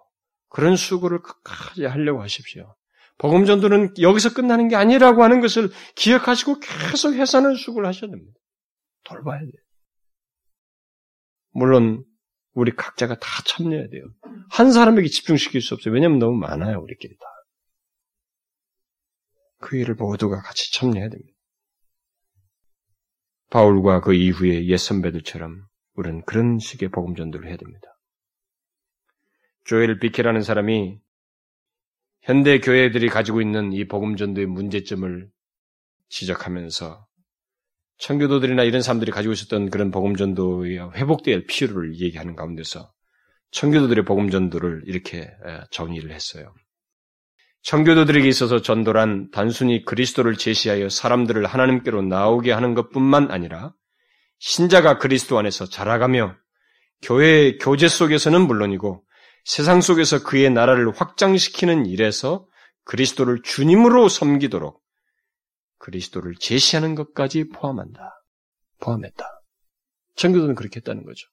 그런 수고를 끝까지 하려고 하십시오. 복음 전도는 여기서 끝나는 게 아니라고 하는 것을 기억하시고 계속 해사는 수고를 하셔야 됩니다. 돌봐야 돼요. 물론 우리 각자가 다 참여해야 돼요. 한 사람에게 집중시킬 수 없어요. 왜냐하면 너무 많아요, 우리끼리 다. 그 일을 모두가 같이 참여해야 됩니다. 바울과 그 이후의 옛 선배들처럼 우리는 그런 식의 복음 전도를 해야 됩니다. 조엘 비케라는 사람이 현대 교회들이 가지고 있는 이 복음 전도의 문제점을 지적하면서 청교도들이나 이런 사람들이 가지고 있었던 그런 복음 전도의 회복될 필요를 얘기하는 가운데서 청교도들의 복음 전도를 이렇게 정의를 했어요. 청교도들에게 있어서 전도란 단순히 그리스도를 제시하여 사람들을 하나님께로 나오게 하는 것뿐만 아니라 신자가 그리스도 안에서 자라가며 교회의 교제 속에서는 물론이고 세상 속에서 그의 나라를 확장시키는 일에서 그리스도를 주님으로 섬기도록 그리스도를 제시하는 것까지 포함한다. 포함했다. 청교도는 그렇게 했다는 거죠.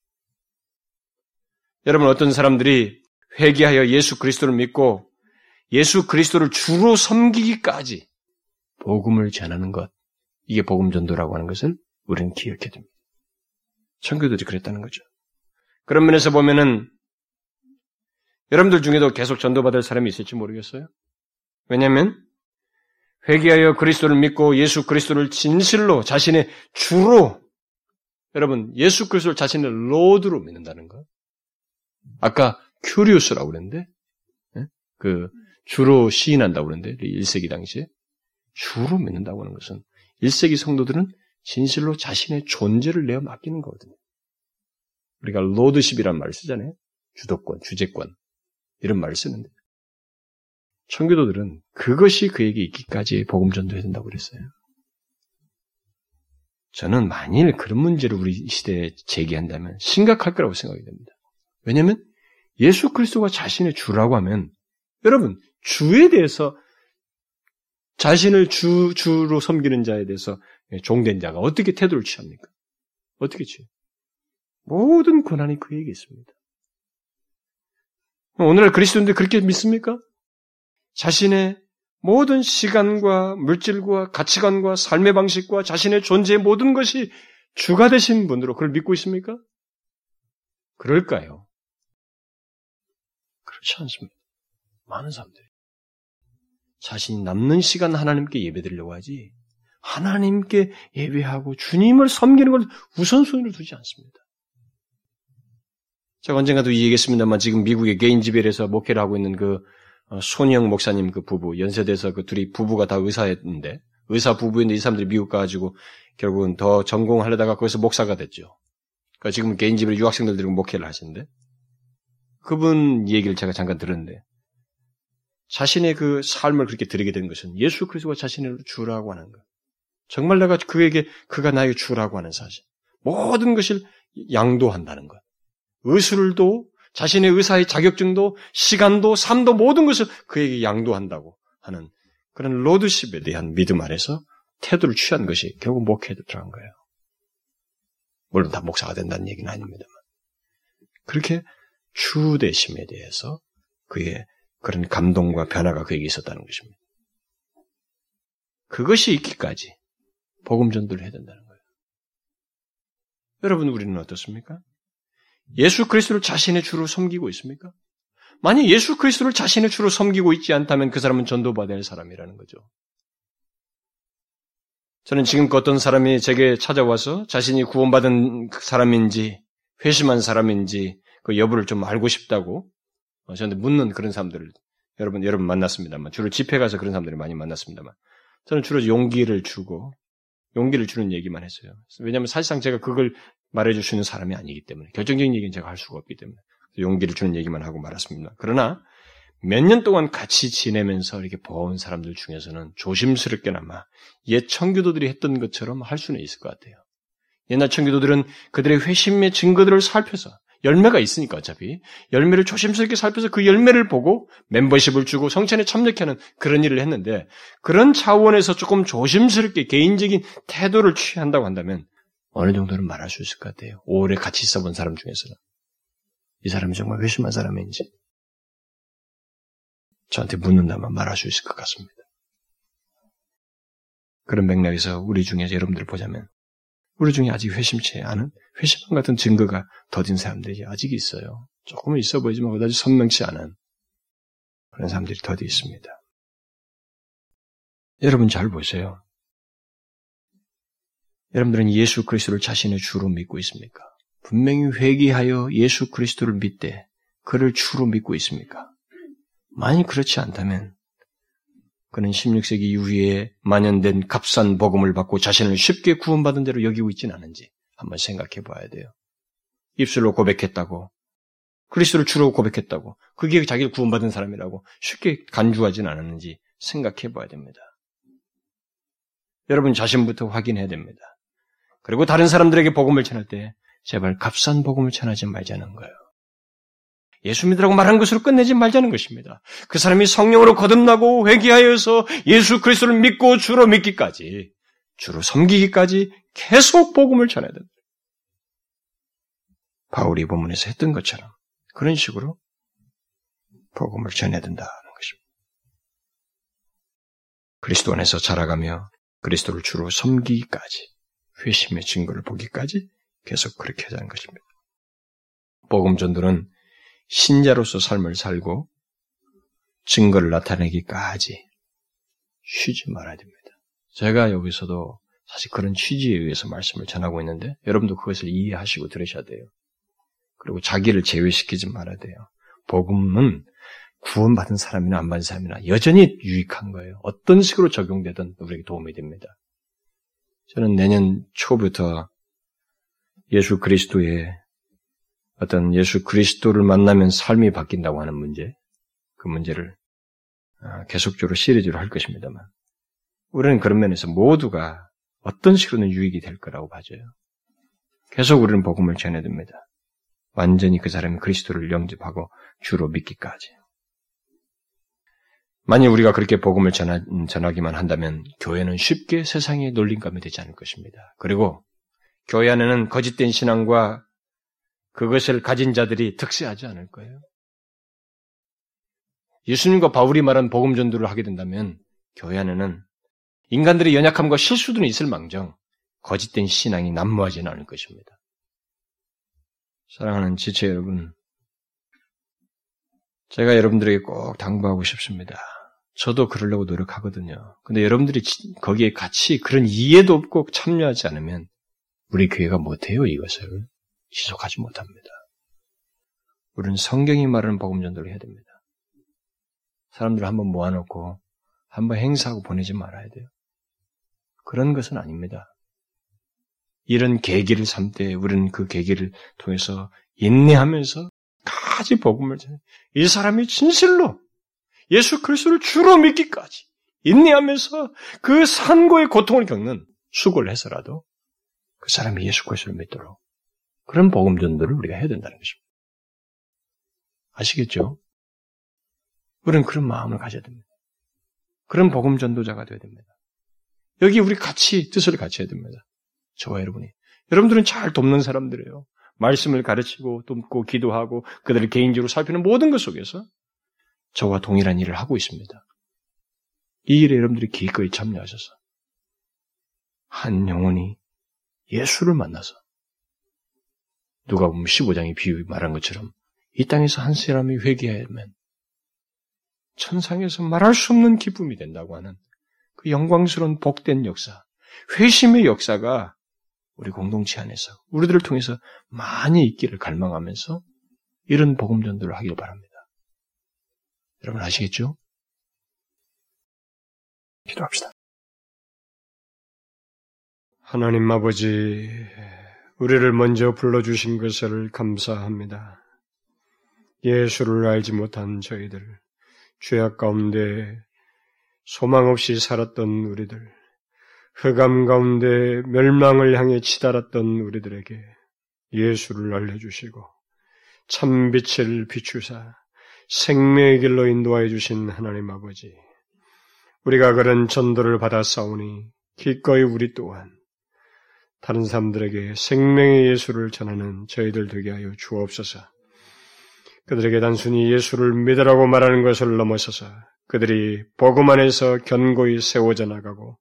여러분 어떤 사람들이 회개하여 예수 그리스도를 믿고 예수 그리스도를 주로 섬기기까지 복음을 전하는 것 이게 복음 전도라고 하는 것을 우리는 기억해야 됩니다. 청교도들이 그랬다는 거죠. 그런 면에서 보면은 여러분들 중에도 계속 전도받을 사람이 있을지 모르겠어요. 왜냐하면 회개하여 그리스도를 믿고 예수 그리스도를 진실로 자신의 주로 여러분 예수 그리스도를 자신의 로드로 믿는다는 거. 아까 큐리우스라고 그랬는데 예? 그 주로 시인한다고 그랬는데 1세기 당시에 주로 믿는다고 하는 것은 1세기 성도들은 진실로 자신의 존재를 내어 맡기는 거거든요. 우리가 로드십이란 말을 쓰잖아요. 주도권, 주재권 이런 말을 쓰는데 청교도들은 그것이 그에게 있기까지 복음 전도해야 된다고 그랬어요. 저는 만일 그런 문제를 우리 시대에 제기한다면 심각할 거라고 생각이 됩니다. 왜냐하면 예수 그리스도가 자신의 주라고 하면 여러분 주에 대해서 자신을 주 주로 섬기는 자에 대해서 종된 자가 어떻게 태도를 취합니까? 어떻게 취해? 모든 권한이 그에게 있습니다. 오늘날 그리스도인들 그렇게 믿습니까? 자신의 모든 시간과 물질과 가치관과 삶의 방식과 자신의 존재의 모든 것이 주가 되신 분으로 그걸 믿고 있습니까? 그럴까요? 그렇지 않습니다. 많은 사람들이. 자신이 남는 시간 하나님께 예배드리려고 하지, 하나님께 예배하고 주님을 섬기는 걸 우선순위로 두지 않습니다. 제가 언젠가도 얘기했습니다만 지금 미국의 개인 지배에서 목회를 하고 있는 그 어, 손영 목사님 그 부부 연세대에서 그 둘이 부부가 다 의사였는데 의사 부부인데 이 사람들이 미국 가가지고 결국은 더 전공하려다가 거기서 목사가 됐죠. 그러니까 지금 개인 집에 유학생들 들고 목회를 하시는데 그분 얘기를 제가 잠깐 들었는데 자신의 그 삶을 그렇게 드리게 된 것은 예수 그리스도가 자신을 주라고 하는 것. 정말 내가 그에게 그가 나에게 주라고 하는 사실. 모든 것을 양도한다는 것. 의술도 자신의 의사의 자격증도 시간도 삶도 모든 것을 그에게 양도한다고 하는 그런 로드십에 대한 믿음 아래서 태도를 취한 것이 결국 목회에 들어간 거예요. 물론 다 목사가 된다는 얘기는 아닙니다만. 그렇게 주대심에 대해서 그의 그런 감동과 변화가 그에게 있었다는 것입니다. 그것이 있기까지 복음 전도를 해야 된다는 거예요. 여러분 우리는 어떻습니까? 예수 그리스도를 자신의 주로 섬기고 있습니까? 만약 예수 그리스도를 자신의 주로 섬기고 있지 않다면 그 사람은 전도받아야 할 사람이라는 거죠. 저는 지금 그 어떤 사람이 제게 찾아와서 자신이 구원받은 사람인지 회심한 사람인지 그 여부를 좀 알고 싶다고 저한테 묻는 그런 사람들을 여러분 여러분 만났습니다만 주로 집회 가서 그런 사람들을 많이 만났습니다만 저는 주로 용기를 주고 용기를 주는 얘기만 했어요. 왜냐하면 사실상 제가 그걸 말해줄 수 있는 사람이 아니기 때문에 결정적인 얘기는 제가 할 수가 없기 때문에 용기를 주는 얘기만 하고 말았습니다. 그러나 몇 년 동안 같이 지내면서 이렇게 본 사람들 중에서는 조심스럽게나마 옛 청교도들이 했던 것처럼 할 수는 있을 것 같아요. 옛날 청교도들은 그들의 회심의 증거들을 살펴서 열매가 있으니까 어차피 열매를 조심스럽게 살펴서 그 열매를 보고 멤버십을 주고 성찬에 참여하는 그런 일을 했는데 그런 차원에서 조금 조심스럽게 개인적인 태도를 취한다고 한다면 어느 정도는 말할 수 있을 것 같아요. 오래 같이 있어본 사람 중에서는. 이 사람이 정말 회심한 사람인지 저한테 묻는다면 말할 수 있을 것 같습니다. 그런 맥락에서 우리 중에 여러분들 보자면 우리 중에 아직 회심치 않은 회심한 같은 증거가 더딘 사람들이 아직 있어요. 조금은 있어 보이지만 그다지 선명치 않은 그런 사람들이 더디 있습니다. 여러분 잘 보세요. 여러분들은 예수 그리스도를 자신의 주로 믿고 있습니까? 분명히 회개하여 예수 그리스도를 믿되 그를 주로 믿고 있습니까? 만약 그렇지 않다면 그는 16세기 이후에 만연된 값싼 복음을 받고 자신을 쉽게 구원받은 대로 여기고 있지는 않은지 한번 생각해 봐야 돼요. 입술로 고백했다고 그리스도를 주로 고백했다고 그게 자기를 구원받은 사람이라고 쉽게 간주하진 않았는지 생각해 봐야 됩니다. 여러분 자신부터 확인해야 됩니다. 그리고 다른 사람들에게 복음을 전할 때 제발 값싼 복음을 전하지 말자는 거예요. 예수 믿으라고 말한 것으로 끝내지 말자는 것입니다. 그 사람이 성령으로 거듭나고 회개하여서 예수 그리스도를 믿고 주로 믿기까지, 주로 섬기기까지 계속 복음을 전해야 된다. 바울이 본문에서 했던 것처럼 그런 식으로 복음을 전해야 된다는 것입니다. 그리스도 안에서 자라가며 그리스도를 주로 섬기기까지 회심의 증거를 보기까지 계속 그렇게 하자는 것입니다. 복음 전도는 신자로서 삶을 살고 증거를 나타내기까지 쉬지 말아야 됩니다. 제가 여기서도 사실 그런 취지에 의해서 말씀을 전하고 있는데 여러분도 그것을 이해하시고 들으셔야 돼요. 그리고 자기를 제외시키지 말아야 돼요. 복음은 구원받은 사람이나 안 받은 사람이나 여전히 유익한 거예요. 어떤 식으로 적용되든 우리에게 도움이 됩니다. 저는 내년 초부터 예수 그리스도의 어떤 예수 그리스도를 만나면 삶이 바뀐다고 하는 문제, 그 문제를 아, 계속적으로 시리즈로 할 것입니다만, 우리는 그런 면에서 모두가 어떤 식으로는 유익이 될 거라고 봐져요. 계속 우리는 복음을 전해야 됩니다. 완전히 그 사람이 그리스도를 영접하고 주로 믿기까지. 만약 우리가 그렇게 복음을 전하, 전하기만 한다면 교회는 쉽게 세상의 놀림감이 되지 않을 것입니다. 그리고 교회 안에는 거짓된 신앙과 그것을 가진 자들이 득세하지 않을 거예요. 예수님과 바울이 말한 복음 전도를 하게 된다면 교회 안에는 인간들의 연약함과 실수들은 있을 망정 거짓된 신앙이 난무하지는 않을 것입니다. 사랑하는 지체 여러분, 제가 여러분들에게 꼭 당부하고 싶습니다. 저도 그러려고 노력하거든요. 근데 여러분들이 거기에 같이 그런 이해도 없고 참여하지 않으면 우리 교회가 못해요, 이것을. 지속하지 못합니다. 우리는 성경이 말하는 복음 전도를 해야 됩니다. 사람들을 한번 모아놓고 한번 행사하고 보내지 말아야 돼요. 그런 것은 아닙니다. 이런 계기를 삼때 우리는 그 계기를 통해서 인내하면서 가지 복음을 전해. 이 사람이 진실로 예수 그리스도를 주로 믿기까지 인내하면서 그 산고의 고통을 겪는 수고를 해서라도 그 사람이 예수 그리스도를 믿도록 그런 복음 전도를 우리가 해야 된다는 것입니다. 아시겠죠? 우리는 그런 마음을 가져야 됩니다. 그런 복음 전도자가 되어야 됩니다. 여기 우리 같이 뜻을 같이 해야 됩니다. 저와 여러분이. 여러분들은 잘 돕는 사람들이에요. 말씀을 가르치고 돕고 기도하고 그들을 개인적으로 살피는 모든 것 속에서 저와 동일한 일을 하고 있습니다. 이 일에 여러분들이 기꺼이 참여하셔서 한 영혼이 예수를 만나서 누가 보면 15장의 비유 말한 것처럼 이 땅에서 한 사람이 회개하면 천상에서 말할 수 없는 기쁨이 된다고 하는 그 영광스러운 복된 역사, 회심의 역사가 우리 공동체 안에서 우리들을 통해서 많이 있기를 갈망하면서 이런 복음 전도를 하길 바랍니다. 여러분 아시겠죠? 기도합시다. 하나님 아버지, 우리를 먼저 불러주신 것을 감사합니다. 예수를 알지 못한 저희들, 죄악 가운데 소망 없이 살았던 우리들, 흑암 가운데 멸망을 향해 치달았던 우리들에게 예수를 알려주시고 참 빛을 비추사 생명의 길로 인도하여 주신 하나님 아버지, 우리가 그런 전도를 받아 싸우니 기꺼이 우리 또한 다른 사람들에게 생명의 예수를 전하는 저희들 되게 하여 주옵소서. 그들에게 단순히 예수를 믿으라고 말하는 것을 넘어서서 그들이 복음 안에서 견고히 세워져 나가고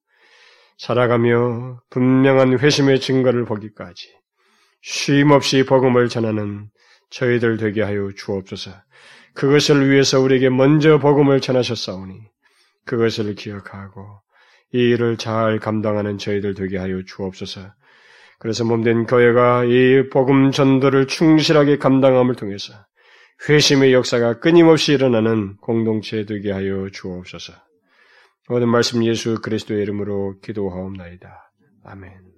살아가며 분명한 회심의 증거를 보기까지 쉼 없이 복음을 전하는 저희들 되게 하여 주옵소서. 그것을 위해서 우리에게 먼저 복음을 전하셨사오니 그것을 기억하고 이 일을 잘 감당하는 저희들 되게 하여 주옵소서. 그래서 몸된 교회가 이 복음 전도를 충실하게 감당함을 통해서 회심의 역사가 끊임없이 일어나는 공동체 되게 하여 주옵소서. 모든 말씀 예수 그리스도의 이름으로 기도하옵나이다. 아멘.